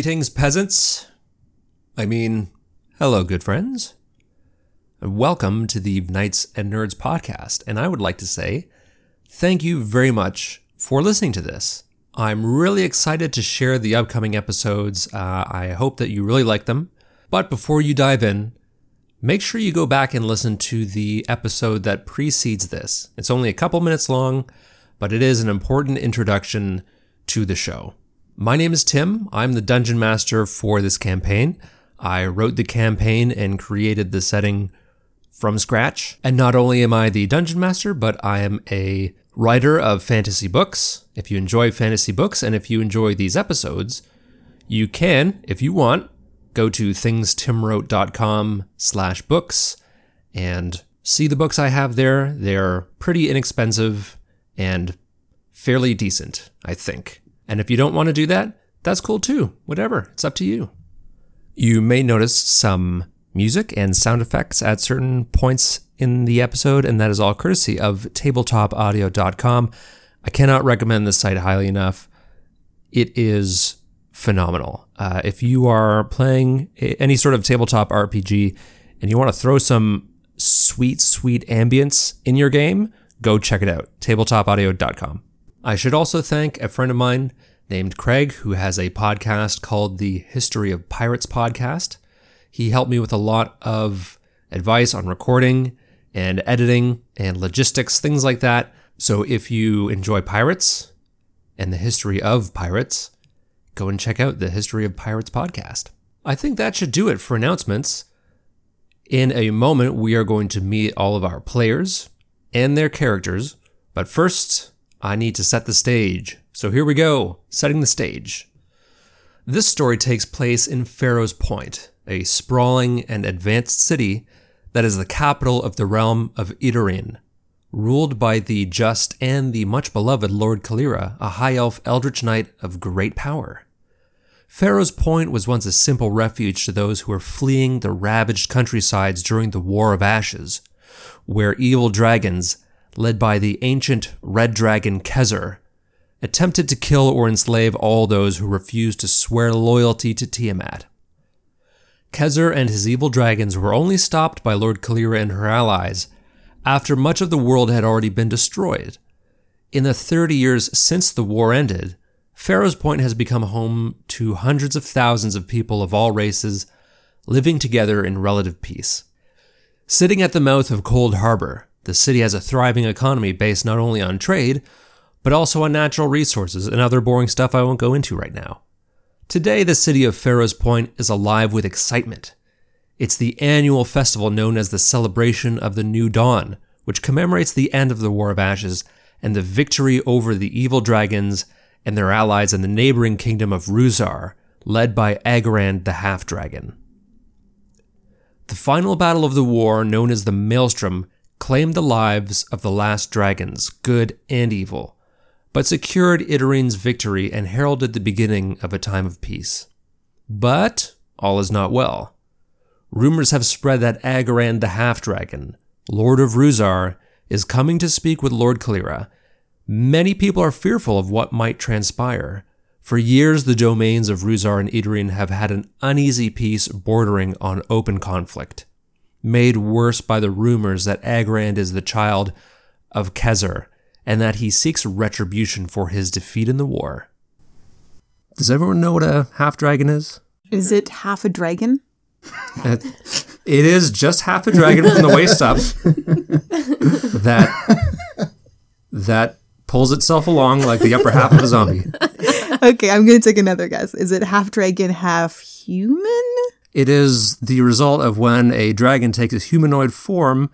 Greetings, peasants. I mean, hello, good friends. Welcome to the Knights and Nerds podcast. And I would like to say thank you very much for listening to this. I'm really excited to share the upcoming episodes. Uh, I hope that you really like them. But before you dive in, make sure you go back and listen to the episode that precedes this. It's only a couple minutes long, but it is an important introduction to the show. My name is Tim. I'm the dungeon master for this campaign. I wrote the campaign and created the setting from scratch. And not only am I the dungeon master, but I am a writer of fantasy books. If you enjoy fantasy books and if you enjoy these episodes, you can, if you want, go to thingstimwrote.com slash books and see the books I have there. They're pretty inexpensive and fairly decent, I think. And if you don't want to do that, that's cool too. Whatever, it's up to you. You may notice some music and sound effects at certain points in the episode, and that is all courtesy of tabletopaudio.com. I cannot recommend this site highly enough. It is phenomenal. Uh, if you are playing any sort of tabletop RPG and you want to throw some sweet, sweet ambience in your game, go check it out. tabletopaudio.com. I should also thank a friend of mine named Craig, who has a podcast called the History of Pirates podcast. He helped me with a lot of advice on recording and editing and logistics, things like that. So if you enjoy pirates and the history of pirates, go and check out the History of Pirates podcast. I think that should do it for announcements. In a moment, we are going to meet all of our players and their characters. But first, I need to set the stage. So here we go, setting the stage. This story takes place in Pharaoh's Point, a sprawling and advanced city that is the capital of the realm of Idarin, ruled by the just and the much beloved Lord Kalira, a high elf eldritch knight of great power. Pharaoh's Point was once a simple refuge to those who were fleeing the ravaged countrysides during the War of Ashes, where evil dragons, led by the ancient red dragon Kezer, attempted to kill or enslave all those who refused to swear loyalty to Tiamat. Kezer and his evil dragons were only stopped by Lord Kalira and her allies after much of the world had already been destroyed. In the 30 years since the war ended, Pharaoh's Point has become home to hundreds of thousands of people of all races living together in relative peace. Sitting at the mouth of Cold Harbor, the city has a thriving economy based not only on trade, but also on natural resources and other boring stuff I won't go into right now. Today, the city of Pharaoh's Point is alive with excitement. It's the annual festival known as the Celebration of the New Dawn, which commemorates the end of the War of Ashes and the victory over the evil dragons and their allies in the neighboring kingdom of Ruzar, led by Agarand the Half Dragon. The final battle of the war, known as the Maelstrom, claimed the lives of the last dragons, good and evil, but secured Idarin's victory and heralded the beginning of a time of peace. But all is not well. Rumors have spread that Agarand the Half Dragon, Lord of Ruzar, is coming to speak with Lord Kalira. Many people are fearful of what might transpire. For years, the domains of Ruzar and Idarin have had an uneasy peace bordering on open conflict, made worse by the rumors that Agarand is the child of Kezer, and that he seeks retribution for his defeat in the war. Does everyone know what a half dragon is? Is it half a dragon? it is just half a dragon from the waist up that that pulls itself along like the upper half of a zombie. Okay, I'm going to take another guess. Is it half dragon, half human? It is the result of when a dragon takes a humanoid form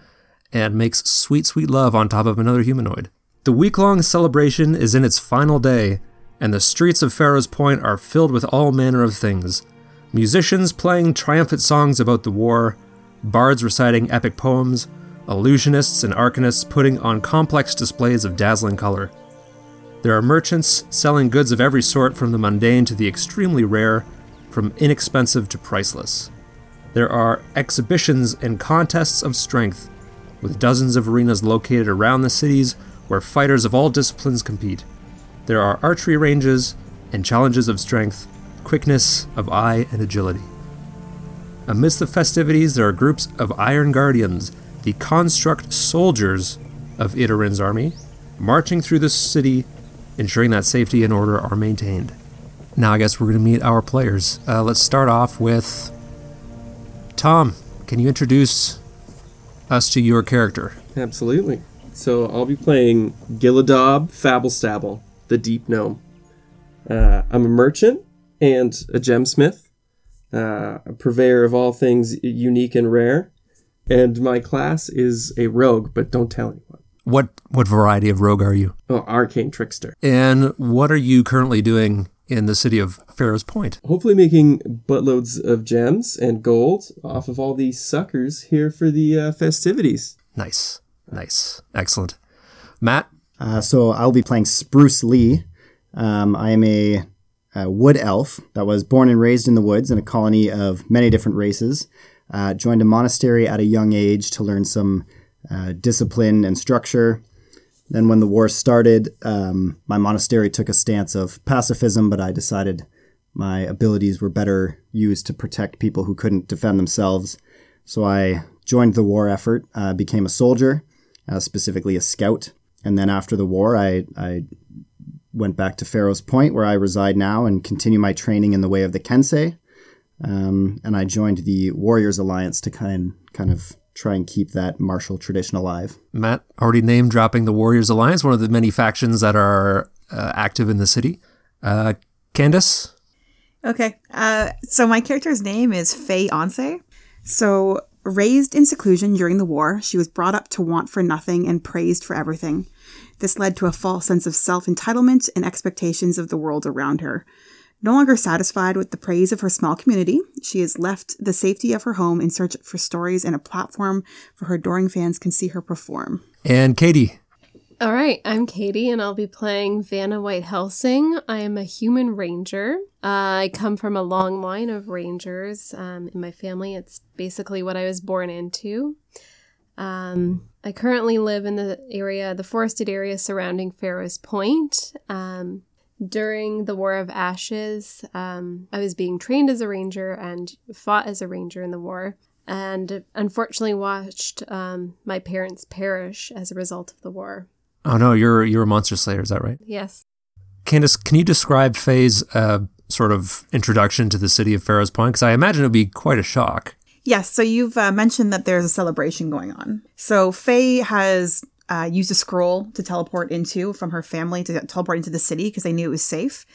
and makes sweet, sweet love on top of another humanoid. The week long celebration is in its final day, and the streets of Pharaoh's Point are filled with all manner of things musicians playing triumphant songs about the war, bards reciting epic poems, illusionists and arcanists putting on complex displays of dazzling color. There are merchants selling goods of every sort from the mundane to the extremely rare, from inexpensive to priceless. There are exhibitions and contests of strength, with dozens of arenas located around the cities where fighters of all disciplines compete. There are archery ranges and challenges of strength, quickness of eye, and agility. Amidst the festivities, there are groups of Iron Guardians, the construct soldiers of Idarin's army, marching through the city, ensuring that safety and order are maintained. Now, I guess we're going to meet our players. Uh, let's start off with Tom. Can you introduce us to your character? Absolutely. So I'll be playing Gilladob Fabblestabble, the Deep Gnome. Uh, I'm a merchant and a gemsmith, uh, a purveyor of all things unique and rare, and my class is a rogue, but don't tell anyone. What what variety of rogue are you? Oh, arcane trickster. And what are you currently doing in the city of Pharaoh's Point? Hopefully, making buttloads of gems and gold off of all these suckers here for the uh, festivities. Nice, nice, excellent. Matt, Uh, so I'll be playing Spruce Lee. Um, I am a, a wood elf that was born and raised in the woods in a colony of many different races. Uh, joined a monastery at a young age to learn some uh, discipline and structure. Then, when the war started, um, my monastery took a stance of pacifism, but I decided my abilities were better used to protect people who couldn't defend themselves. So I joined the war effort, uh, became a soldier, uh, specifically a scout. And then after the war, I, I went back to Pharaoh's Point, where I reside now, and continue my training in the way of the Kensei. Um, and I joined the Warriors Alliance to kind kind of try and keep that martial tradition alive. Matt already name dropping the Warriors Alliance, one of the many factions that are uh, active in the city. Uh, Candace, Okay. Uh, so my character's name is Faye Onse. So raised in seclusion during the war, she was brought up to want for nothing and praised for everything. This led to a false sense of self entitlement and expectations of the world around her. No longer satisfied with the praise of her small community, she has left the safety of her home in search for stories and a platform for her adoring fans can see her perform. and Katie. All right, I'm Katie, and I'll be playing Vanna White Helsing. I am a human ranger. Uh, I come from a long line of rangers um, in my family. It's basically what I was born into. Um, I currently live in the area, the forested area surrounding Pharaoh's Point. Um, during the War of Ashes, um, I was being trained as a ranger and fought as a ranger in the war, and unfortunately watched um, my parents perish as a result of the war. Oh no, you're you're a monster slayer, is that right? Yes. Candace, can you describe Faye's uh, sort of introduction to the city of Pharaoh's Point? Because I imagine it would be quite a shock. Yes, so you've uh, mentioned that there's a celebration going on. So Faye has uh, used a scroll to teleport into from her family to teleport into the city because they knew it was safe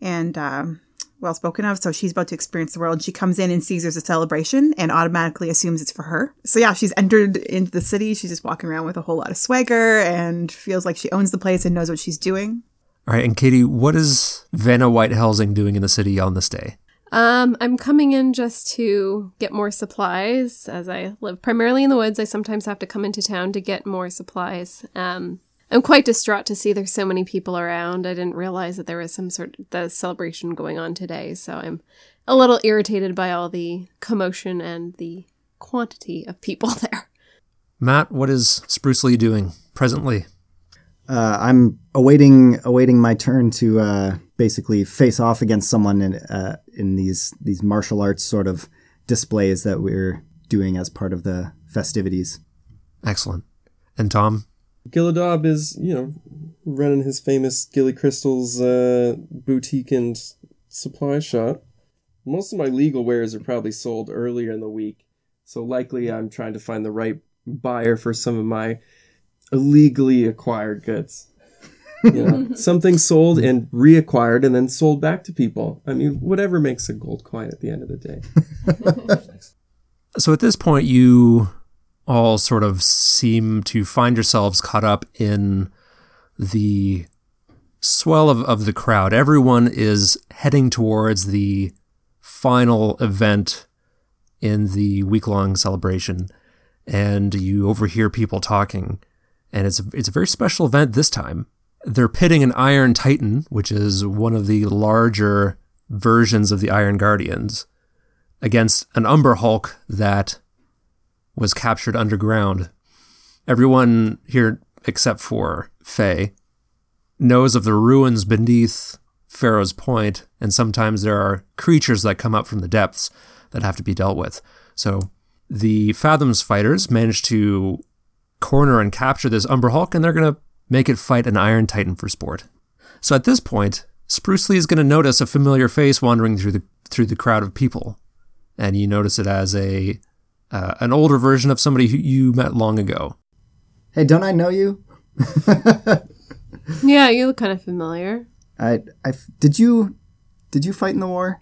and um, well spoken of. So she's about to experience the world. She comes in and sees there's a celebration and automatically assumes it's for her. So yeah, she's entered into the city. She's just walking around with a whole lot of swagger and feels like she owns the place and knows what she's doing. All right, and Katie, what is Vanna White Helsing doing in the city on this day? Um, I'm coming in just to get more supplies. As I live primarily in the woods, I sometimes have to come into town to get more supplies. Um, I'm quite distraught to see there's so many people around. I didn't realize that there was some sort of the celebration going on today, so I'm a little irritated by all the commotion and the quantity of people there. Matt, what is Spruce Lee doing presently? Uh, I'm awaiting awaiting my turn to uh, basically face off against someone in uh, in these these martial arts sort of displays that we're doing as part of the festivities. Excellent. And Tom? Gilladob is, you know, running his famous Gilly Crystals uh, boutique and supply shop. Most of my legal wares are probably sold earlier in the week, so likely I'm trying to find the right buyer for some of my illegally acquired goods. You know, something sold and reacquired and then sold back to people. I mean, whatever makes a gold coin at the end of the day. So at this point, you all sort of seem to find yourselves caught up in the swell of, of the crowd. Everyone is heading towards the final event in the week long celebration, and you overhear people talking. And it's a, it's a very special event this time. They're pitting an Iron Titan, which is one of the larger versions of the Iron Guardians, against an Umber Hulk that was captured underground. Everyone here, except for Faye, knows of the ruins beneath Pharaoh's point, and sometimes there are creatures that come up from the depths that have to be dealt with. So the Fathoms fighters manage to corner and capture this Umber Hulk, and they're going to make it fight an Iron Titan for sport. So at this point, Spruce Lee is going to notice a familiar face wandering through the through the crowd of people, and you notice it as a uh, an older version of somebody who you met long ago. Hey, don't I know you? Yeah, you look kind of familiar. I, I, did you, did you fight in the war?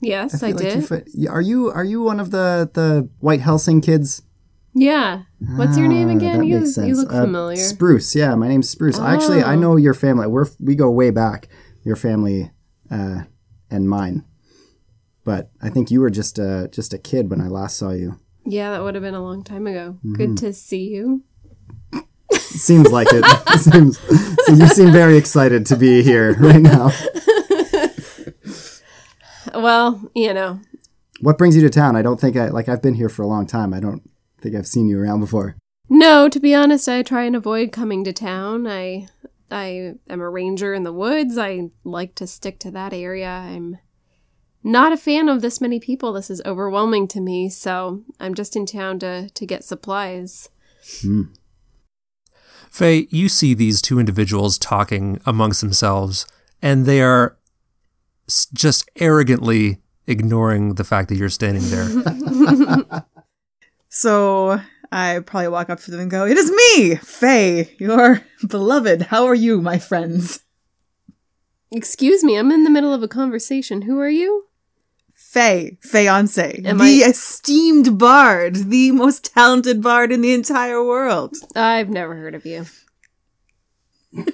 Yes, I, feel like you did. fight- are you, are you one of the the White Helsing kids? Yeah. What's your name Ah, again? that You, makes sense. you look Uh, familiar. Spruce. Yeah, my name's Spruce. Actually, I Oh. know your family. We're we go way back. Your family uh, and mine. But I think you were just a just a kid when I last saw you. yeah, that would have been a long time ago. Mm-hmm. Good to see you. Seems like it. Seems. So you seem very excited to be here right now. Well, you know, What brings you to town? I don't think I like. I've been here for a long time. I don't think I've seen you around before. no. To be honest, I try and avoid coming to town. I I am a ranger in the woods. I like to stick to that area. I'm not a fan of this many people. This is overwhelming to me. So I'm just in town to to get supplies. Hmm. Faye, you see these two individuals talking amongst themselves, and they are just arrogantly ignoring the fact that you're standing there. So I probably walk up to them and go, It is me, Faye, your beloved. How are you, my friends? Excuse me, I'm in the middle of a conversation. Who are you? Faye, fiance, Am the I- esteemed bard, the most talented bard in the entire world. I've never heard of you.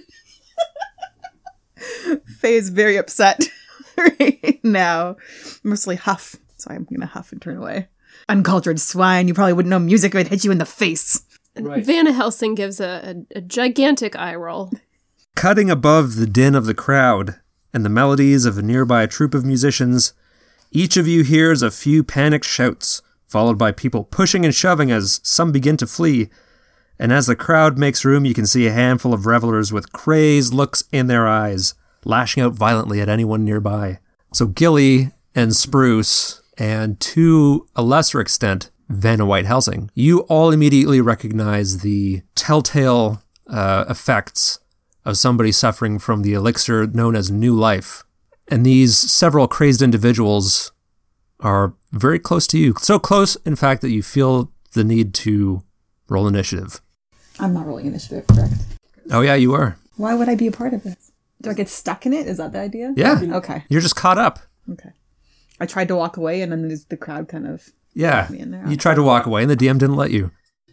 Faye is very upset right now. Mostly huff, so I'm gonna huff and turn away. Uncultured swine, you probably wouldn't know music if it hit you in the face. Vanna Helsing gives a, a, a gigantic eye roll. Cutting above the din of the crowd and the melodies of a nearby troupe of musicians, each of you hears a few panicked shouts, followed by people pushing and shoving as some begin to flee. And as the crowd makes room, you can see a handful of revelers with crazed looks in their eyes, lashing out violently at anyone nearby. So Gilly and Spruce, and to a lesser extent, Vanna White Helsing, you all immediately recognize the telltale uh, effects of somebody suffering from the elixir known as new life. And these several crazed individuals are very close to you. So close, in fact, that you feel the need to roll initiative. I'm not rolling initiative, correct? Oh, yeah, you are. Why would I be a part of this? Do I get stuck in it? Is that the idea? Yeah. Okay. You're just caught up. Okay. I tried to walk away, and then there's the crowd kind of. Yeah. me in there. You tried to walk away, and the DM didn't let you.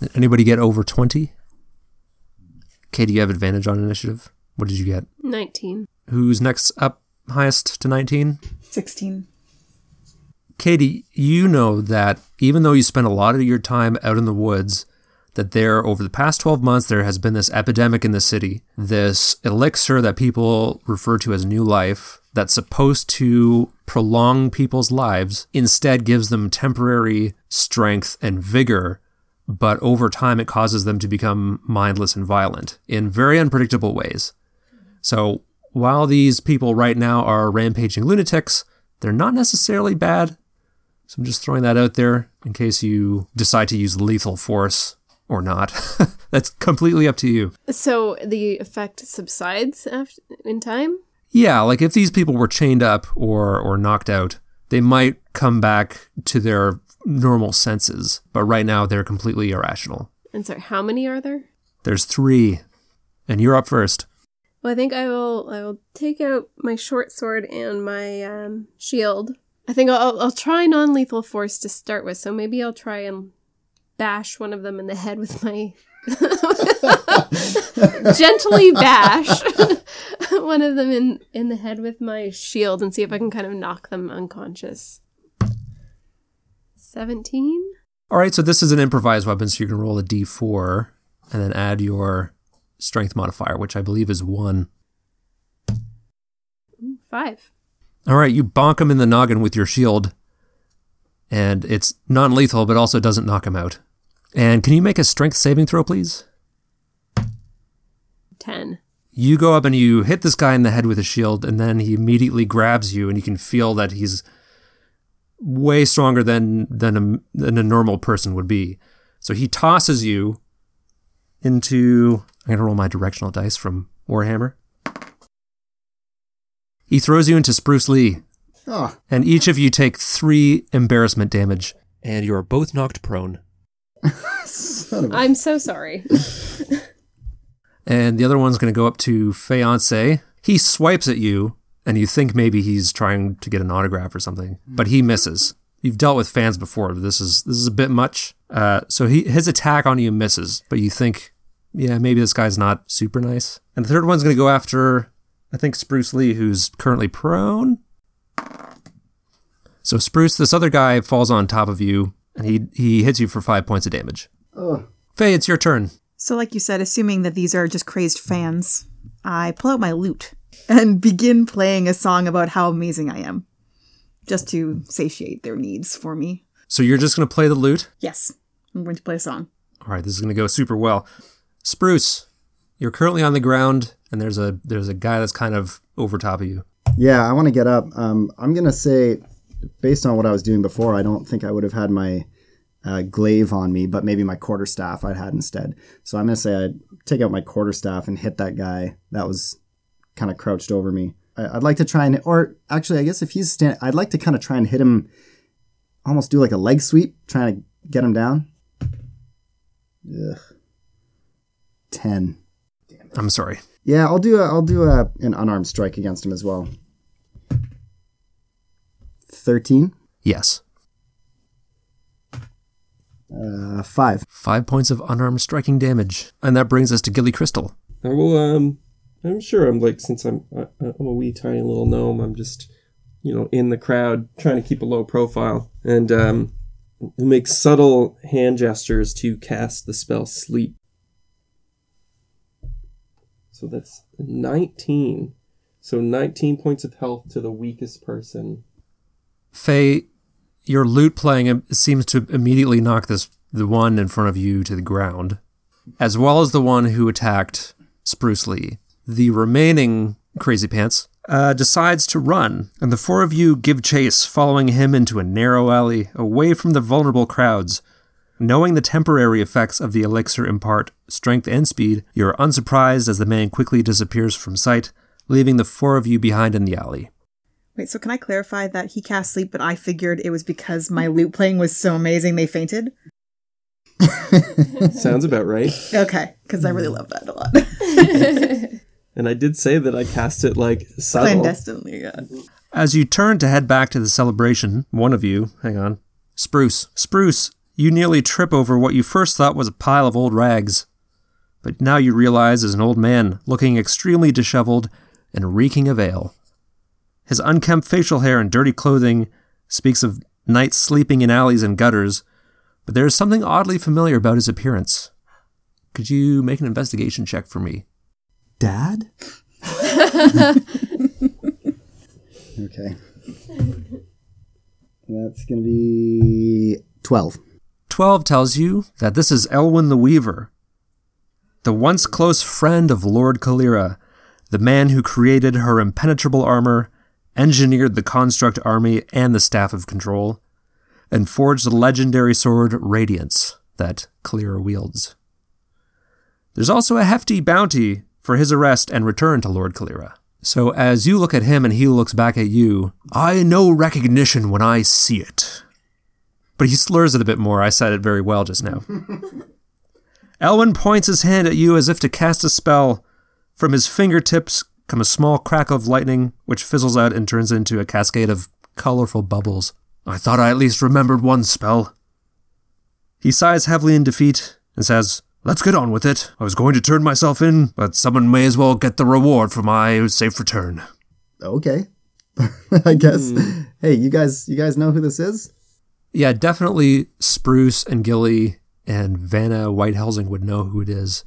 Did Anybody get over 20? Katie, you have advantage on initiative. What did you get? 19. Who's next up highest to 19? 16. Katie, you know that even though you spend a lot of your time out in the woods, that there, over the past 12 months, there has been this epidemic in the city, this elixir that people refer to as new life, that's supposed to prolong people's lives, instead gives them temporary strength and vigor, but over time it causes them to become mindless and violent in very unpredictable ways. So while these people right now are rampaging lunatics, they're not necessarily bad. So I'm just throwing that out there in case you decide to use lethal force or not. That's completely up to you. So the effect subsides after, in time? Yeah, like if these people were chained up or or knocked out, they might come back to their normal senses, but right now they're completely irrational. And sorry, how many are there? There's 3 and you're up first. Well, I think I will. I will take out my short sword and my um, shield. I think I'll, I'll, I'll try non-lethal force to start with. So maybe I'll try and bash one of them in the head with my gently bash one of them in in the head with my shield and see if I can kind of knock them unconscious. Seventeen. All right, so this is an improvised weapon, so you can roll a d4 and then add your strength modifier, which I believe is 1. Five. All right, you bonk him in the noggin with your shield, and it's non lethal, but also doesn't knock him out. And can you make a strength saving throw, please? 10. You go up and you hit this guy in the head with a shield, and then he immediately grabs you, and you can feel that he's way stronger than than a, than a normal person would be. So he tosses you into. I'm gonna roll my directional dice from Warhammer. He throws you into Spruce Lee, Oh, and each of you take three embarrassment damage, and you are both knocked prone. son of a- I'm so sorry. and the other one's going to go up to Fiance. He swipes at you, and you think maybe he's trying to get an autograph or something, but he misses. You've dealt with fans before. This is this is a bit much. Uh, so he his attack on you misses, but you think, yeah, maybe this guy's not super nice. And the third one's going to go after, I think Spruce Lee, who's currently prone. So Spruce, this other guy falls on top of you, and he he hits you for five points of damage. oh. Faye, it's your turn. So, like you said, assuming that these are just crazed fans, I pull out my lute and begin playing a song about how amazing I am, just to satiate their needs for me. So you're just going to play the lute. Yes, I'm going to play a song. All right, this is going to go super well. Spruce, you're currently on the ground, and there's a there's a guy that's kind of over top of you. Yeah, I want to get up. Um, I'm gonna say, based on what I was doing before, I don't think I would have had my uh, glaive on me, but maybe my quarterstaff I'd had instead. So I'm gonna say I'd take out my quarterstaff and hit that guy that was kind of crouched over me. I, I'd like to try and, or actually, I guess if he's stand, I'd like to kind of try and hit him, almost do like a leg sweep, trying to get him down. Ugh. Ten. I'm sorry. Yeah, I'll do a, I'll do a, an unarmed strike against him as well. Thirteen. Yes, Uh, five. five points of unarmed striking damage, and that brings us to Gilly Crystal. I will. Um, I'm sure I'm like since I'm I, I'm a wee tiny little gnome. I'm just you know in the crowd trying to keep a low profile and um, make subtle hand gestures to cast the spell sleep. So that's 19. So 19 points of health to the weakest person. Faye, your lute playing seems to immediately knock this the one in front of you to the ground, as well as the one who attacked Spruce Lee. The remaining crazy pants uh, decides to run, and the four of you give chase, following him into a narrow alley away from the vulnerable crowds. Knowing the temporary effects of the elixir impart strength and speed, you are unsurprised as the man quickly disappears from sight, leaving the four of you behind in the alley. Wait, so can I clarify that he cast sleep, but I figured it was because my lute playing was so amazing they fainted? Sounds about right. Okay, because I really love that a lot. And I did say that I cast it like subtle. Clandestinely, yeah. As you turn to head back to the celebration, one of you, hang on, Spruce, Spruce, you nearly trip over what you first thought was a pile of old rags. But now you realize is an old man, looking extremely disheveled and reeking of ale. His unkempt facial hair and dirty clothing speaks of nights sleeping in alleys and gutters, but there is something oddly familiar about his appearance. Could you make an investigation check for me? Dad? okay. That's going to be 12. 12 tells you that this is Elwyn the Weaver, the once close friend of Lord Kalira, the man who created her impenetrable armor, engineered the construct army and the staff of control, and forged the legendary sword Radiance that Kalira wields. There's also a hefty bounty for his arrest and return to Lord Kalira. So as you look at him and he looks back at you, I know recognition when I see it but he slurs it a bit more. I said it very well just now. Elwyn points his hand at you as if to cast a spell. From his fingertips come a small crack of lightning, which fizzles out and turns into a cascade of colorful bubbles. I thought I at least remembered one spell. He sighs heavily in defeat and says, Let's get on with it. I was going to turn myself in, but someone may as well get the reward for my safe return. Okay. I guess. Hmm. Hey, you guys you guys know who this is? Yeah, definitely Spruce and Gilly and Vanna Whitehelsing would know who it is.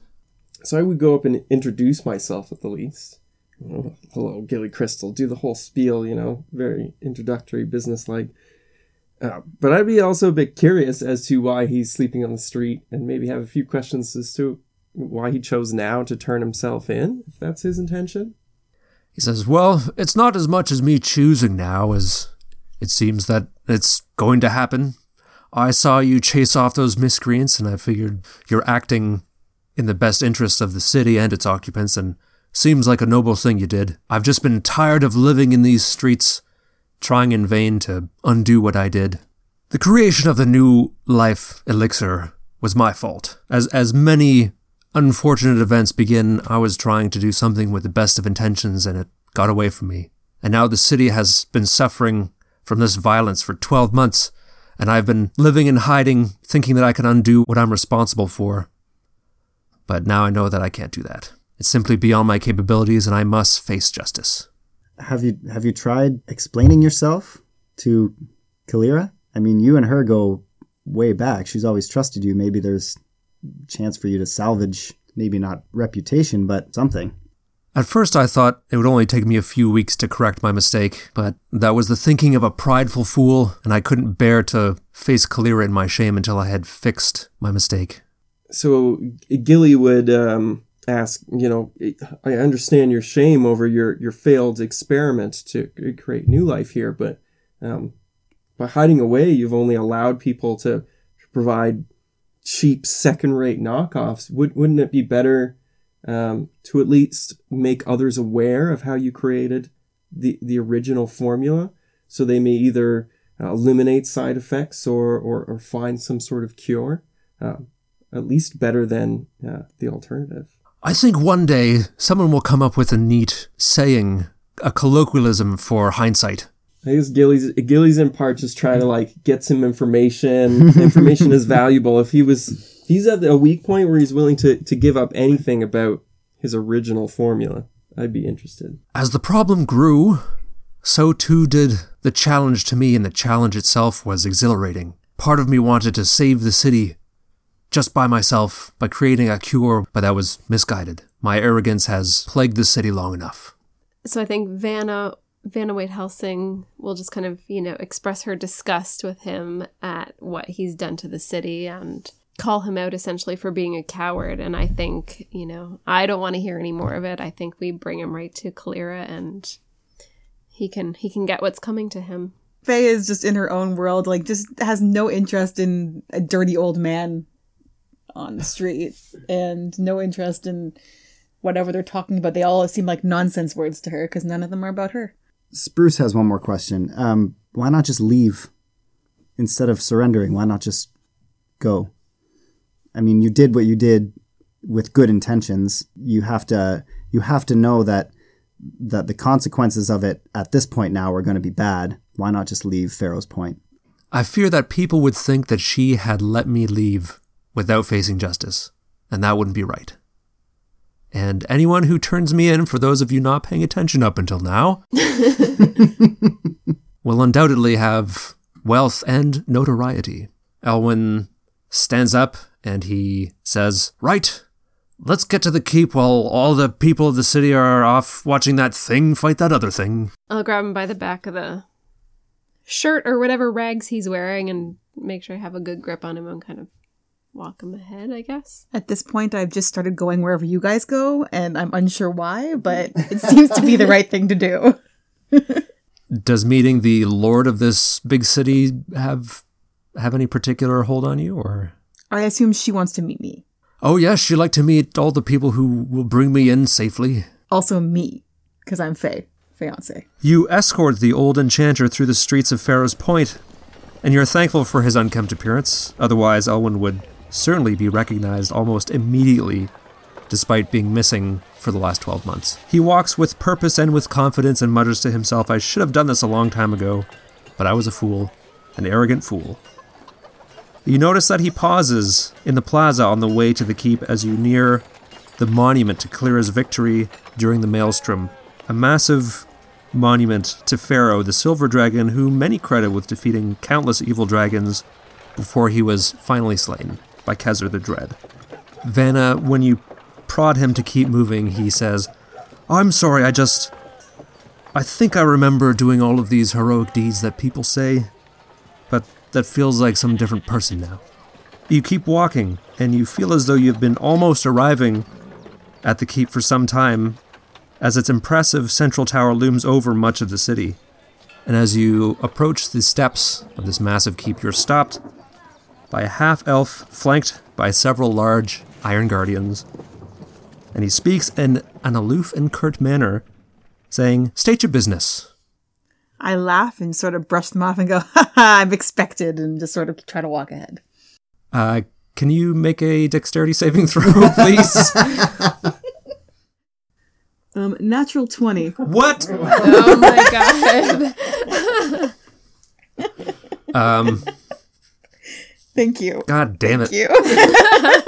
So I would go up and introduce myself at the least. Hello, Gilly Crystal. Do the whole spiel, you know, very introductory, business-like. Uh, but I'd be also a bit curious as to why he's sleeping on the street, and maybe have a few questions as to why he chose now to turn himself in, if that's his intention? He says, Well, it's not as much as me choosing now as it seems that it's going to happen. I saw you chase off those miscreants, and I figured you're acting in the best interests of the city and its occupants, and seems like a noble thing you did. I've just been tired of living in these streets, trying in vain to undo what I did. The creation of the new life elixir was my fault. As as many unfortunate events begin, I was trying to do something with the best of intentions and it got away from me. And now the city has been suffering from this violence for 12 months, and I've been living in hiding, thinking that I can undo what I'm responsible for. But now I know that I can't do that. It's simply beyond my capabilities, and I must face justice. Have you have you tried explaining yourself to Kalira? I mean, you and her go way back. She's always trusted you. Maybe there's chance for you to salvage maybe not reputation, but something. At first, I thought it would only take me a few weeks to correct my mistake, but that was the thinking of a prideful fool, and I couldn't bear to face Kalira in my shame until I had fixed my mistake. So Gilly would um, ask, you know, I understand your shame over your, your failed experiment to create new life here, but um, by hiding away, you've only allowed people to provide cheap second rate knockoffs. Would, wouldn't it be better um, to at least make others aware of how you created the, the original formula so they may either uh, eliminate side effects or, or, or, find some sort of cure? Uh, at least better than uh, the alternative. I think one day someone will come up with a neat saying, a colloquialism for hindsight. I guess Gilly's Gilly's in part just trying to like get some information. information is valuable. If he was he's at a weak point where he's willing to, to give up anything about his original formula, I'd be interested. As the problem grew, so too did the challenge to me, and the challenge itself was exhilarating. Part of me wanted to save the city just by myself by creating a cure, but that was misguided. My arrogance has plagued the city long enough. So I think Vanna Vanna White Helsing will just kind of, you know, express her disgust with him at what he's done to the city and call him out essentially for being a coward. And I think, you know, I don't want to hear any more of it. I think we bring him right to Kalira and he can he can get what's coming to him. Faye is just in her own world, like just has no interest in a dirty old man on the street and no interest in whatever they're talking about. They all seem like nonsense words to her because none of them are about her. Spruce has one more question. Um, why not just leave instead of surrendering? Why not just go? I mean, you did what you did with good intentions. You have to you have to know that that the consequences of it at this point now are going to be bad. Why not just leave Pharaoh's Point? I fear that people would think that she had let me leave without facing justice, and that wouldn't be right. And anyone who turns me in, for those of you not paying attention up until now, will undoubtedly have wealth and notoriety. Elwyn stands up and he says, Right, let's get to the keep while all the people of the city are off watching that thing fight that other thing. I'll grab him by the back of the shirt or whatever rags he's wearing and make sure I have a good grip on him and kind of walk him ahead, I guess. At this point, I've just started going wherever you guys go, and I'm unsure why, but it seems to be the right thing to do. Does meeting the lord of this big city have have any particular hold on you, or? I assume she wants to meet me. Oh yes, she'd like to meet all the people who will bring me in safely. Also me, because I'm Faye, fiance. You escort the old enchanter through the streets of Pharaoh's Point, and you're thankful for his unkempt appearance. Otherwise, Elwyn would certainly be recognized almost immediately, despite being missing for the last 12 months. He walks with purpose and with confidence and mutters to himself, I should have done this a long time ago, but I was a fool, an arrogant fool. You notice that he pauses in the plaza on the way to the keep as you near the monument to Kalira's victory during the Maelstrom, a massive monument to Pharaoh, the Silver Dragon, who many credit with defeating countless evil dragons before he was finally slain by Kezer the Dread. Vanna, when you prod him to keep moving, he says, I'm sorry, I just. I think I remember doing all of these heroic deeds that people say, but that feels like some different person now. You keep walking, and you feel as though you've been almost arriving at the keep for some time, as its impressive central tower looms over much of the city. And as you approach the steps of this massive keep, you're stopped by a half elf flanked by several large iron guardians. And he speaks in an aloof and curt manner, saying, State your business. I laugh and sort of brush them off and go, ha ha, I'm expected, and just sort of try to walk ahead. Uh, can you make a dexterity saving throw, please? Um, natural 20. what? Oh my god. Um, Thank you. God damn it. you.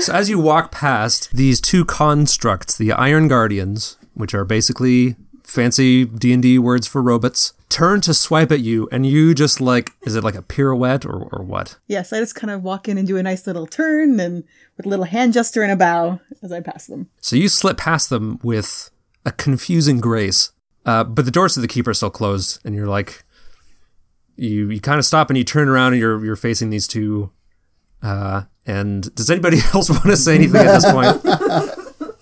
So as you walk past these two constructs, the Iron Guardians, which are basically fancy D&D words for robots, turn to swipe at you and you just like is it like a pirouette or, or what? yes, I just kind of walk in and do a nice little turn and with a little hand gesture and a bow as I pass them. So you slip past them with a confusing grace. Uh, but the doors to the keep are still closed and you're like you you kind of stop and you turn around and you're you're facing these two uh, and does anybody else want to say anything at this point?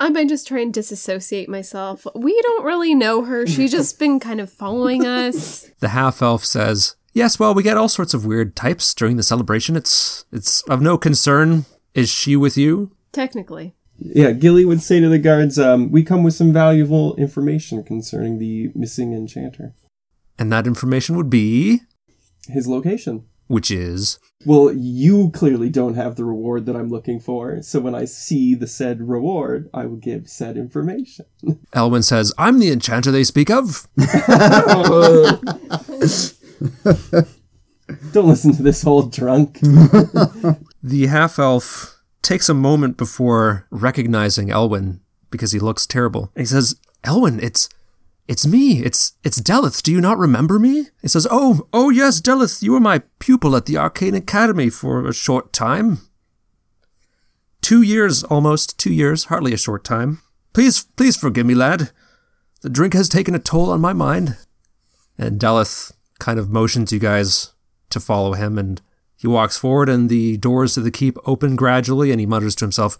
I might just try and disassociate myself. We don't really know her. She's just been kind of following us. The half elf says, Yes, well, we get all sorts of weird types during the celebration. It's it's of no concern. Is she with you? Technically. Yeah, Gilly would say to the guards, um, "We come with some valuable information concerning the missing enchanter. And that information would be His location. which is Well, you clearly don't have the reward that I'm looking for, so when I see the said reward, I will give said information." Elwin says, I'm the enchanter they speak of. Don't listen to this old drunk. The half elf takes a moment before recognizing Elwin because he looks terrible. He says, Elwin, it's it's me. It's it's Delith. Do you not remember me? He says, Oh, oh yes, Delith, you were my pupil at the Arcane Academy for a short time. Two years almost, two years, hardly a short time. Please, please forgive me, lad. The drink has taken a toll on my mind. And Delith kind of motions you guys to follow him, and he walks forward, and the doors to the keep open gradually, and he mutters to himself,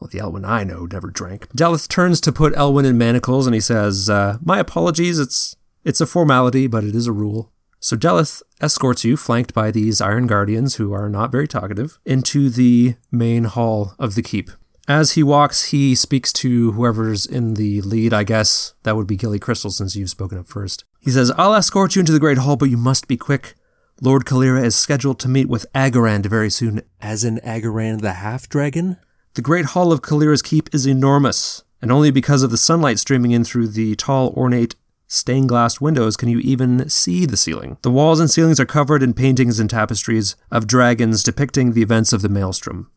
Well, the Elwin I know never drank. Delith turns to put Elwin in manacles, and he says, uh, My apologies, it's it's a formality, but it is a rule. So Delith escorts you, flanked by these Iron Guardians, who are not very talkative, into the main hall of the keep. As he walks, he speaks to whoever's in the lead, I guess. That would be Gilly Crystal, since you've spoken up first. He says, I'll escort you into the Great Hall, but you must be quick. Lord Kalira is scheduled to meet with Agarand very soon. As in Agarand the half dragon? The Great Hall of Kalira's Keep is enormous, and only because of the sunlight streaming in through the tall, ornate, stained glass windows can you even see the ceiling. The walls and ceilings are covered in paintings and tapestries of dragons depicting the events of the Maelstrom.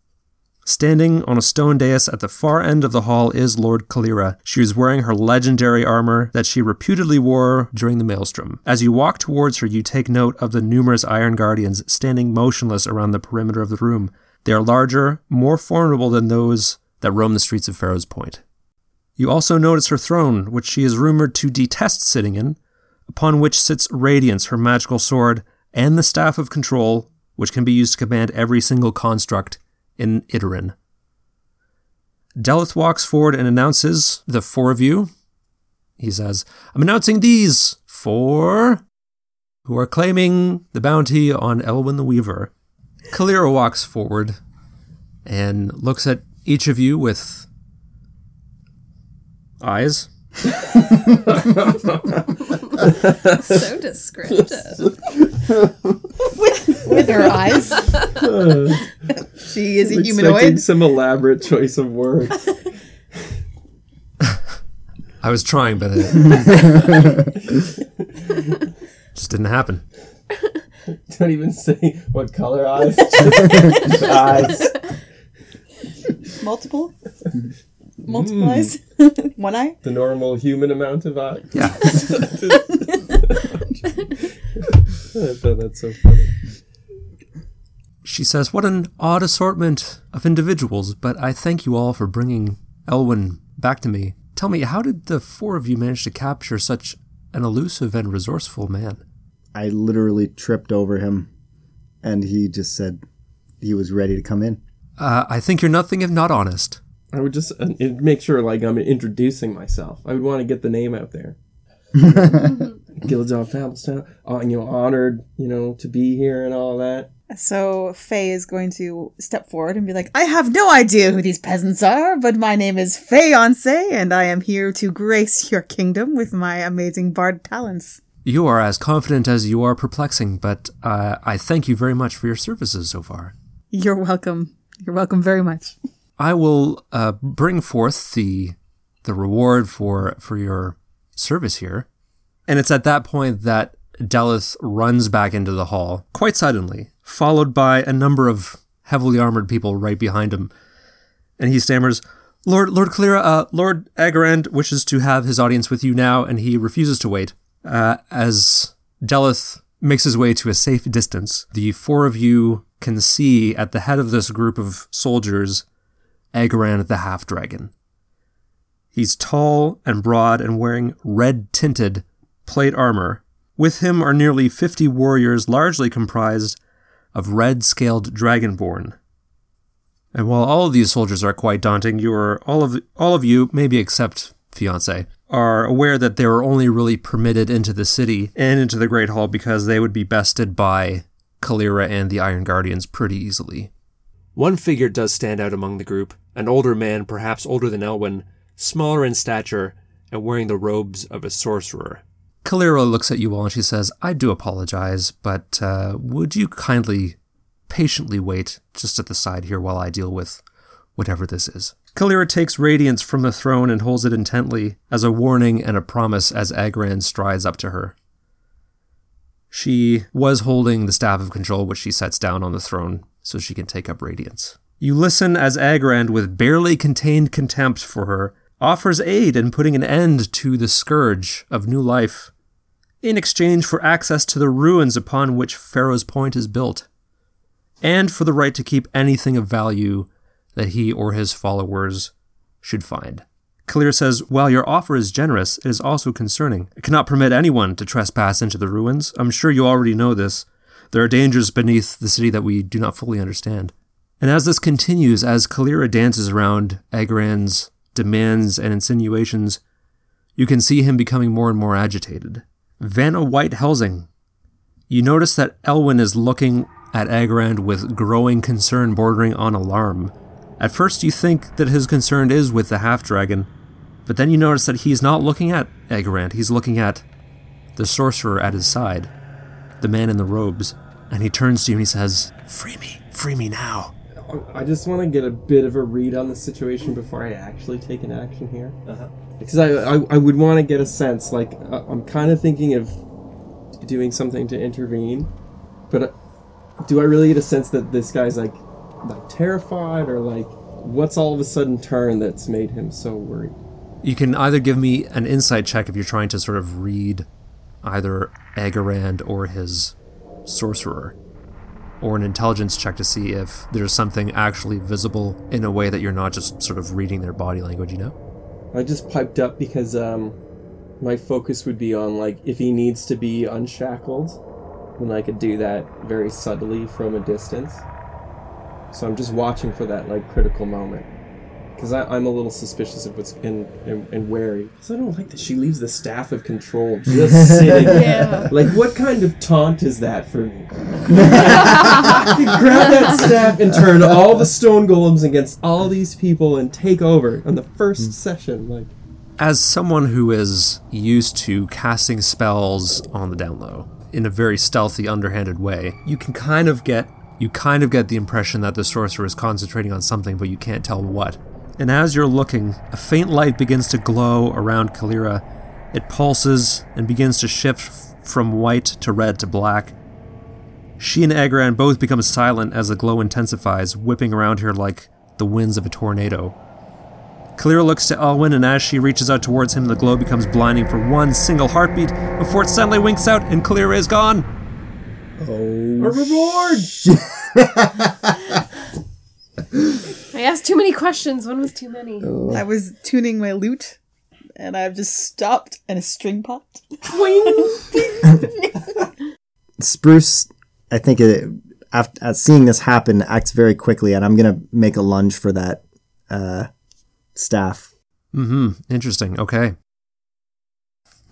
Standing on a stone dais at the far end of the hall is Lord Kalira. She is wearing her legendary armor that she reputedly wore during the Maelstrom. As you walk towards her, you take note of the numerous Iron Guardians standing motionless around the perimeter of the room. They are larger, more formidable than those that roam the streets of Pharaoh's Point. You also notice her throne, which she is rumored to detest sitting in, upon which sits Radiance, her magical sword, and the Staff of Control, which can be used to command every single construct in Idarin. Delith walks forward and announces the four of you. He says, I'm announcing these four who are claiming the bounty on Elwin the Weaver. Kalira walks forward and looks at each of you with eyes. So descriptive. With her eyes. she is a Expecting humanoid. some elaborate choice of words. I was trying, but it just didn't happen. Don't even say what color eyes. Just eyes. Multiple? Mm. Multiple eyes? One eye? The normal human amount of eyes. Yeah. I thought that's so funny. She says, What an odd assortment of individuals, but I thank you all for bringing Elwin back to me. Tell me, how did the four of you manage to capture such an elusive and resourceful man? I literally tripped over him. and he just said he was ready to come in. Uh, I think you're nothing if not honest. I would just uh, make sure like I'm introducing myself. I would want to get the name out there. Gillidan Familstown, uh, you know, honored, you know, to be here and all that. So Faye is going to step forward and be like, I have no idea who these peasants are, but my name is Faye Fayonce, and I am here to grace your kingdom with my amazing bard talents. You are as confident as you are perplexing, but uh, I thank you very much for your services so far. You're welcome. You're welcome very much. I will uh, bring forth the the reward for for your service here, and it's at that point that Delith runs back into the hall quite suddenly, followed by a number of heavily armored people right behind him, and he stammers. Lord, Lord Kalira, uh, Lord Agarand wishes to have his audience with you now, and he refuses to wait. Uh, as Delith makes his way to a safe distance, the four of you can see at the head of this group of soldiers Agarand the Half Dragon. He's tall and broad and wearing red tinted plate armor. With him are nearly 50 warriors, largely comprised of red scaled dragonborn. And while all of these soldiers are quite daunting, you are all of all of you, maybe except Fayonce, are aware that they were only really permitted into the city and into the Great Hall because they would be bested by Kalira and the Iron Guardians pretty easily. One figure does stand out among the group, an older man, perhaps older than Elwyn, smaller in stature, and wearing the robes of a sorcerer. Kalira looks at you all and she says, I do apologize, but uh, would you kindly patiently wait just at the side here while I deal with whatever this is? Kalira takes radiance from the throne and holds it intently as a warning and a promise as Agarand strides up to her. She was holding the staff of control, which she sets down on the throne so she can take up radiance. You listen as Agarand, with barely contained contempt for her, offers aid in putting an end to the scourge of new life in exchange for access to the ruins upon which Pharaoh's Point is built, and for the right to keep anything of value that he or his followers should find. Kalir says, While your offer is generous, it is also concerning. It cannot permit anyone to trespass into the ruins. I'm sure you already know this. There are dangers beneath the city that we do not fully understand. And as this continues, as Kalira dances around Agarand's demands and insinuations, you can see him becoming more and more agitated. Vanna White Helsing. You notice that Elwyn is looking at Agarand with growing concern bordering on alarm. At first, you think that his concern is with the half dragon, but then you notice that he's not looking at Agarand, he's looking at the sorcerer at his side, the man in the robes. And he turns to you and he says, Free me, free me now. I just want to get a bit of a read on the situation before I actually take an action here. Because I, I, I would want to get a sense. Like, uh, I'm kind of thinking of doing something to intervene, but uh, do I really get a sense that this guy's like, like terrified or like, what's all of a sudden turn that's made him so worried? You can either give me an insight check if you're trying to sort of read either Agarand or his sorcerer, or an intelligence check to see if there's something actually visible in a way that you're not just sort of reading their body language, you know? I just piped up because um, my focus would be on like if he needs to be unshackled, then I could do that very subtly from a distance. So I'm just watching for that like critical moment because I'm a little suspicious of what's in and, and wary. Because I don't like that she leaves the staff of control just sitting. Yeah. Like, what kind of taunt is that for me? Grab that staff and turn all the stone golems against all these people and take over on the first hmm. session. Like, As someone who is used to casting spells on the down low in a very stealthy, underhanded way, you can kind of get you kind of get the impression that the sorcerer is concentrating on something, but you can't tell what. And as you're looking, a faint light begins to glow around Kalira. It pulses and begins to shift from white to red to black. She and Agarand both become silent as the glow intensifies, whipping around her like the winds of a tornado. Kalira looks to Elwyn, and as she reaches out towards him, the glow becomes blinding for one single heartbeat before it suddenly winks out and Kalira is gone. A reward! I asked too many questions. One was too many. I was tuning my lute, and I've just stopped, and a string popped. Spruce, I think it, after at seeing this happen, acts very quickly, and I'm gonna make a lunge for that uh, staff. Mm-hmm. Interesting. Okay.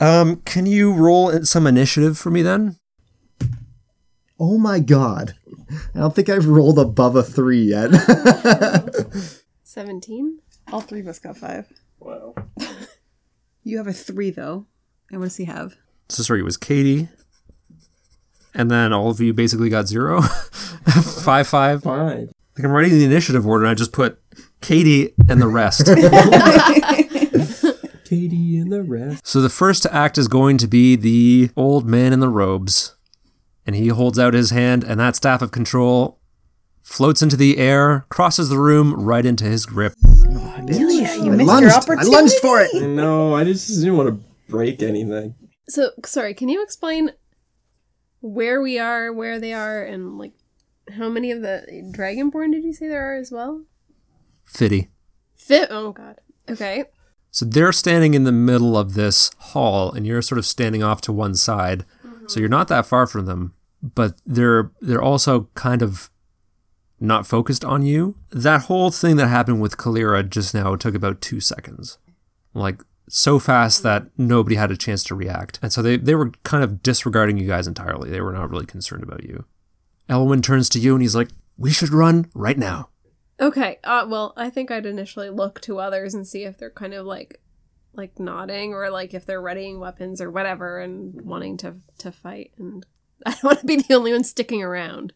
Um, can you roll some initiative for me then? Oh my god! I don't think I've rolled above a three yet. 17? All three of us got five. Wow. You have a three though. And what does he have? So sorry, it was Katie. And then all of you basically got zero. five five. Five. Like I'm writing the initiative order and I just put Katie and the rest. Katie and the rest. so the first to act is going to be the old man in the robes. And he holds out his hand and that staff of control floats into the air, crosses the room right into his grip. Yeah, you I missed lunged. your I lunged for it. No, I just didn't want to break anything. So, sorry, can you explain where we are, where they are, and like how many of the Dragonborn did you say there are as well? Fitty. Fit. Oh, God. Okay. So they're standing in the middle of this hall, and you're sort of standing off to one side. So you're not that far from them, but they're they're also kind of not focused on you. That whole thing that happened with Kalira just now took about two seconds, like so fast that nobody had a chance to react, and so they they were kind of disregarding you guys entirely. They were not really concerned about you. Elwyn turns to you and he's like, "We should run right now." Okay. Uh, well, I think I'd initially look to others and see if they're kind of like, like nodding or like if they're readying weapons or whatever and wanting to to fight. And I don't want to be the only one sticking around.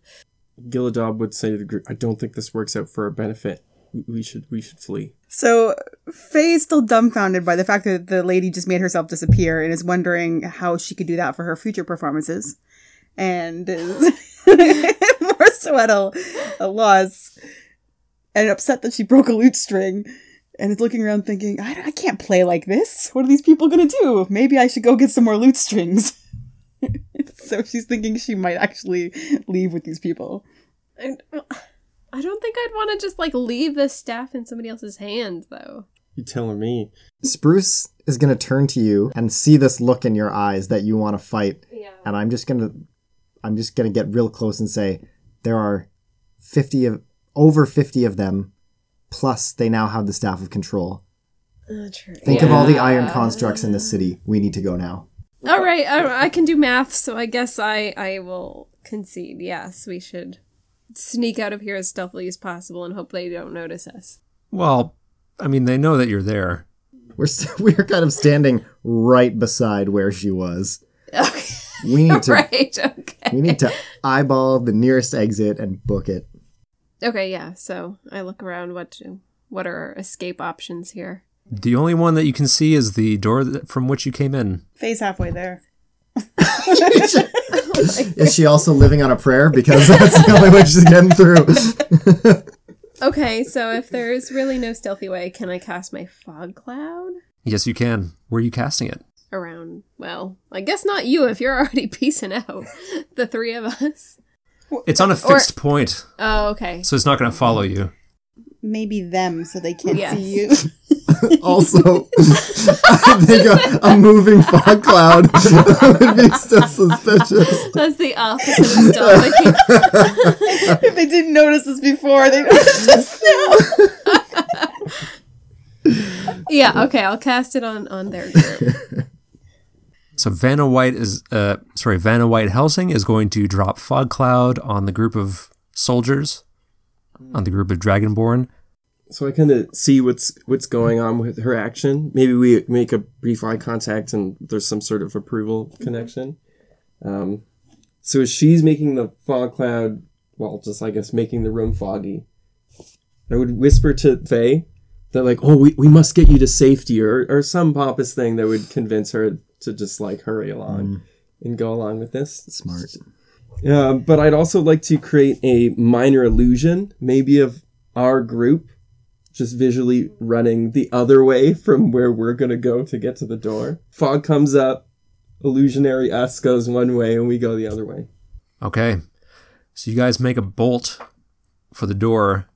Gilladob would say to the group, "I don't think this works out for our benefit. We- We should we should flee." So Faye is still dumbfounded by the fact that the lady just made herself disappear and is wondering how she could do that for her future performances. And more so at a, a loss and upset that she broke a lute string and is looking around thinking, I, I can't play like this. What are these people going to do? Maybe I should go get some more lute strings. So she's thinking she might actually leave with these people. I, I don't think I'd want to just like leave this staff in somebody else's hands though. You're telling me? Spruce is gonna turn to you and see this look in your eyes that you want to fight, Yeah. and I'm just gonna, I'm just gonna get real close and say, there are fifty of over fifty of them, plus they now have the staff of control. Uh, true. Think of all the iron constructs in the city. We need to go now. All right, I, I can do math, so I guess I I will concede. Yes, we should sneak out of here as stealthily as possible and hope they don't notice us. Well, I mean, they know that you're there. We're st- we're kind of standing right beside where she was. Okay. We need to right. Okay. we need to eyeball the nearest exit and book it. Okay. Yeah. So I look around. What to, what are our escape options here? The only one that you can see is the door that, from which you came in. Faye's halfway there. Is she also living on a prayer? Because that's the only way she's getting through. Okay. So if there's really no stealthy way, can I cast my fog cloud Yes, you can. Where are you casting it? around? Well, I guess not you if you're already piecing out the three of us. It's on a fixed point, Oh, okay. so it's not going to follow you. Maybe them so they can't Yes. see you. also, I think a, a moving fog cloud would be still suspicious. That's the opposite of stealthy. if they didn't notice this before, they noticed us now. yeah. Okay. I'll cast it on on their group. So Vanna White is, uh, sorry, Vanna White Helsing is going to drop fog cloud on the group of soldiers, on the group of Dragonborn. So I kind of see what's what's going on with her action. Maybe we make a brief eye contact and there's some sort of approval connection. Um, so as she's making the fog cloud, well, just I guess making the room foggy. I would whisper to Faye that like, oh, we, we must get you to safety or or some pompous thing that would convince her to just like hurry along and go along with this. Smart. Uh, but I'd also like to create a minor illusion, maybe of our group just visually running the other way from where we're going to go to get to the door. Fog comes up, illusionary us goes one way, and we go the other way. Okay. So you guys make a bolt for the door.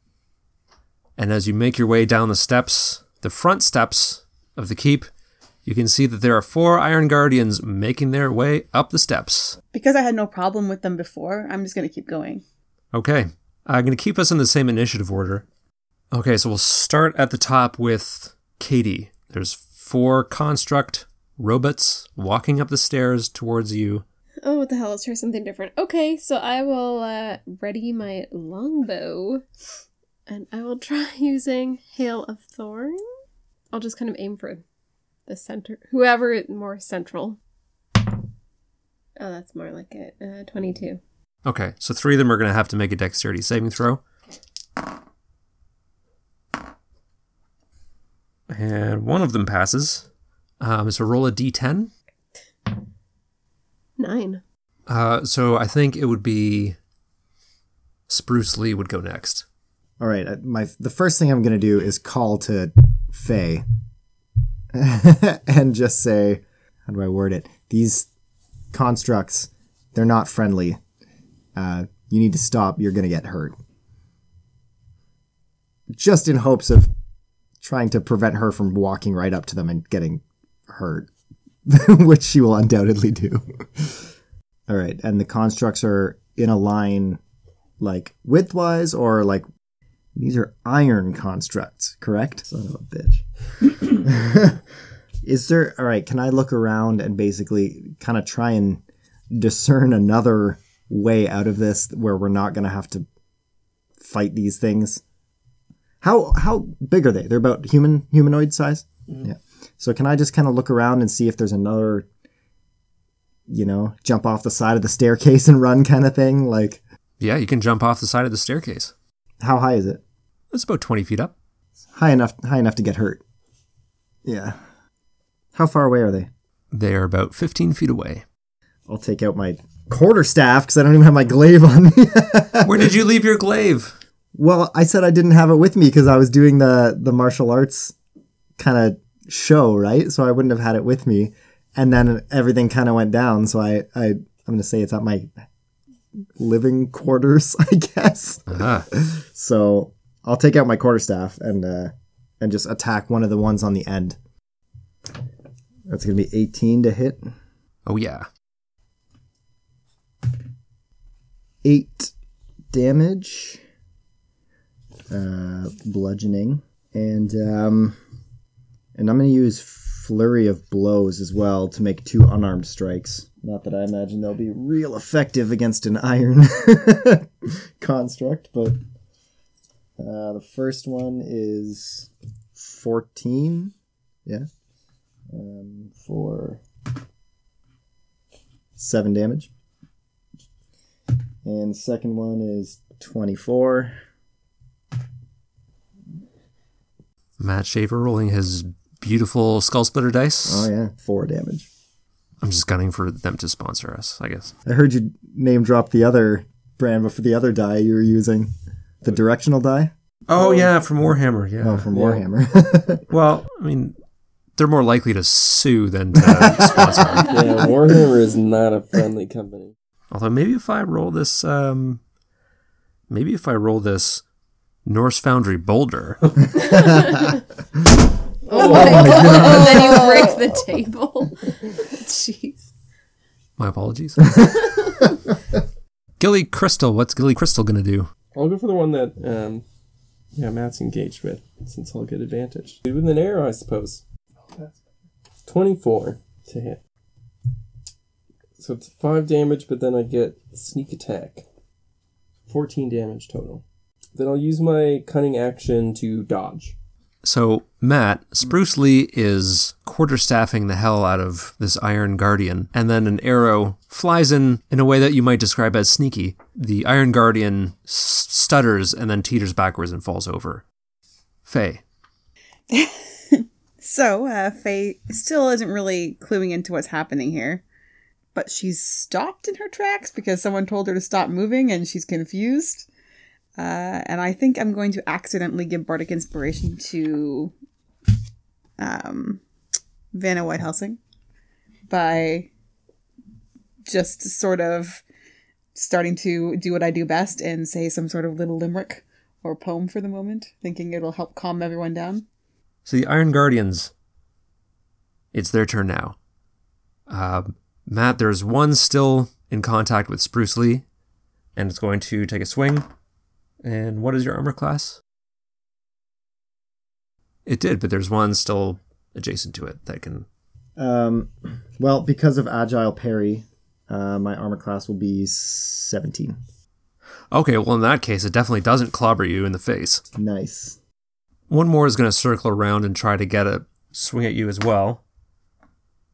And as you make your way down the steps, the front steps of the keep, you can see that there are four Iron Guardians making their way up the steps. Because I had no problem with them before, I'm just gonna keep going. Okay. I'm going to keep us in the same initiative order. Okay, so we'll start at the top with Katie. There's four construct robots walking up the stairs towards you. Oh, what the hell? Let's try something different. Okay, so I will uh, ready my longbow, and I will try using Hail of Thorn. I'll just kind of aim for the center, whoever is more central. Oh, that's more like it. Uh, Twenty-two. Okay, so three of them are going to have to make a dexterity saving throw. And one of them passes. Um, so roll a d10. Nine. Uh, so I think it would be Spruce Lee would go next. All right, uh, my the first thing I'm gonna do is call to Faye and just say, how do I word it? These constructs, they're not friendly. Uh, you need to stop. You're gonna get hurt. Just in hopes of trying to prevent her from walking right up to them and getting hurt, which she will undoubtedly do. All right, and the constructs are in a line, like widthwise, or like these are iron constructs, correct? Son of a bitch. Is there, all right, can I look around and basically kind of try and discern another way out of this where we're not going to have to fight these things? How how big are they? They're about human humanoid size? Mm-hmm. Yeah. So can I just kind of look around and see if there's another you know, jump off the side of the staircase and run kind of thing? Like Yeah, you can jump off the side of the staircase. how high is it? It's about 20 feet up. high enough high enough to get hurt. Yeah. How far away are they? They are about 15 feet away. I'll take out my quarter staff because I don't even have my glaive on me. Where did you leave your glaive? well, I said I didn't have it with me because I was doing the the martial arts kind of show, right? So I wouldn't have had it with me. And then everything kind of went down. So I, I I'm gonna say it's at my living quarters, I guess. Ah, So I'll take out my quarterstaff and uh, and just attack one of the ones on the end. That's gonna be 18 to hit. oh, yeah. Eight damage, uh, bludgeoning, and um, and I'm gonna use flurry of blows as well to make two unarmed strikes. Not that I imagine they'll be real effective against an iron construct, but uh, the first one is 14. Yeah. Um, for seven damage. And the second one is 24. Matt Shaver rolling his beautiful skull splitter dice. Oh, yeah. Four damage. I'm just gunning for them to sponsor us, I guess. I heard you name drop the other brand but for the other die you were using. The directional die? Oh, yeah, from Warhammer, yeah. Oh, from Warhammer. Well, I mean, they're more likely to sue than to sponsor. Yeah, Warhammer is not a friendly company. Although maybe if I roll this, um, maybe if I roll this Norse Foundry Boulder, Oh, my god! and then you break the table. Jeez. my apologies. Gilly Crystal, what's Gilly Crystal gonna do? I'll go for the one that um, yeah, Matt's engaged with, since I'll get advantage. With an arrow, I suppose. Twenty-four to hit. So it's five damage, but then I get sneak attack. Fourteen damage total. Then I'll use my cunning action to dodge. So, Matt, Spruce Lee is quarterstaffing the hell out of this Iron Guardian, and then an arrow flies in in a way that you might describe as sneaky. The Iron Guardian stutters and then teeters backwards and falls over. Faye. So, uh, Faye still isn't really cluing into what's happening here, but she's stopped in her tracks because someone told her to stop moving and she's confused. Uh, and I think I'm going to accidentally give Bardic Inspiration to um, Vanna White Helsing by just sort of starting to do what I do best and say some sort of little limerick or poem for the moment, thinking it'll help calm everyone down. So the Iron Guardians, it's their turn now. Uh, Matt, there's one still in contact with Spruce Lee, and it's going to take a swing. And what is your armor class? It did, but there's one still adjacent to it that can. Um, well, because of agile parry, uh, my armor class will be 17. Okay, well, in that case, it definitely doesn't clobber you in the face. Nice. One more is going to circle around and try to get a swing at you as well,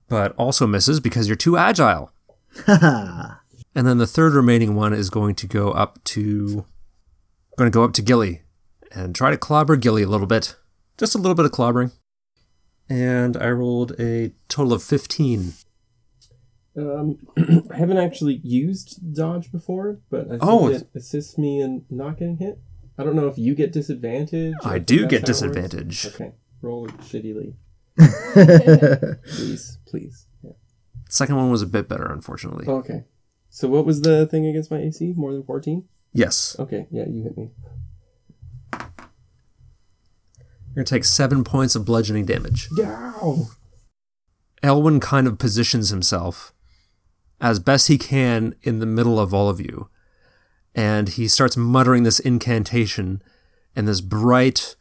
but also misses because you're too agile. And then the third remaining one is going to go up to going to go up to Gilly and try to clobber Gilly a little bit. Just a little bit of clobbering. And I rolled a total of 15. Um, I haven't actually used dodge before, but I think Oh, it assists me in not getting hit. I don't know if you get disadvantage. I do get how it works. disadvantage. Okay, roll shittily, please, please. Yeah. Second one was a bit better, unfortunately. Okay. So what was the thing against my AC? More than fourteen? Yes. Okay, yeah, you hit me. You're going to take seven points of bludgeoning damage. Yow! Elwyn kind of positions himself as best he can in the middle of all of you. And he starts muttering this incantation, and this bright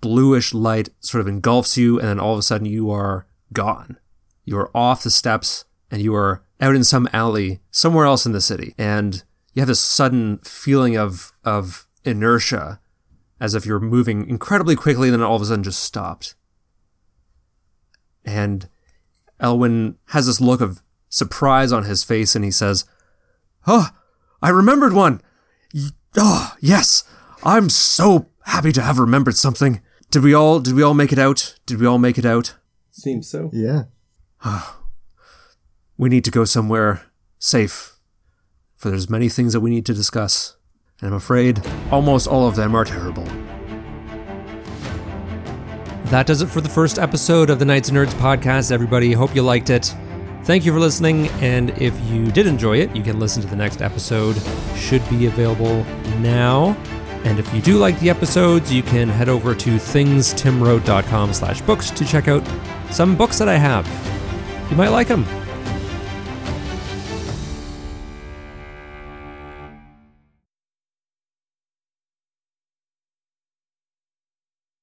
bluish light sort of engulfs you, and then all of a sudden you are gone. You are off the steps, and you are out in some alley somewhere else in the city. And you have this sudden feeling of, of inertia, as if you're moving incredibly quickly, and then all of a sudden just stopped. And Elwyn has this look of surprise on his face and he says, Oh, I remembered one. Y- Oh, yes. I'm so happy to have remembered something. Did we all did we all make it out? Did we all make it out? Seems so. yeah. We need to go somewhere safe. For there's many things that we need to discuss. And I'm afraid almost all of them are terrible. That does it for the first episode of the Knights and Nerds podcast, everybody. Hope you liked it. Thank you for listening, and if you did enjoy it, you can listen to the next episode. Should be available now. And if you do like the episodes, you can head over to thingstimwrote.com slash books to check out some books that I have. You might like them.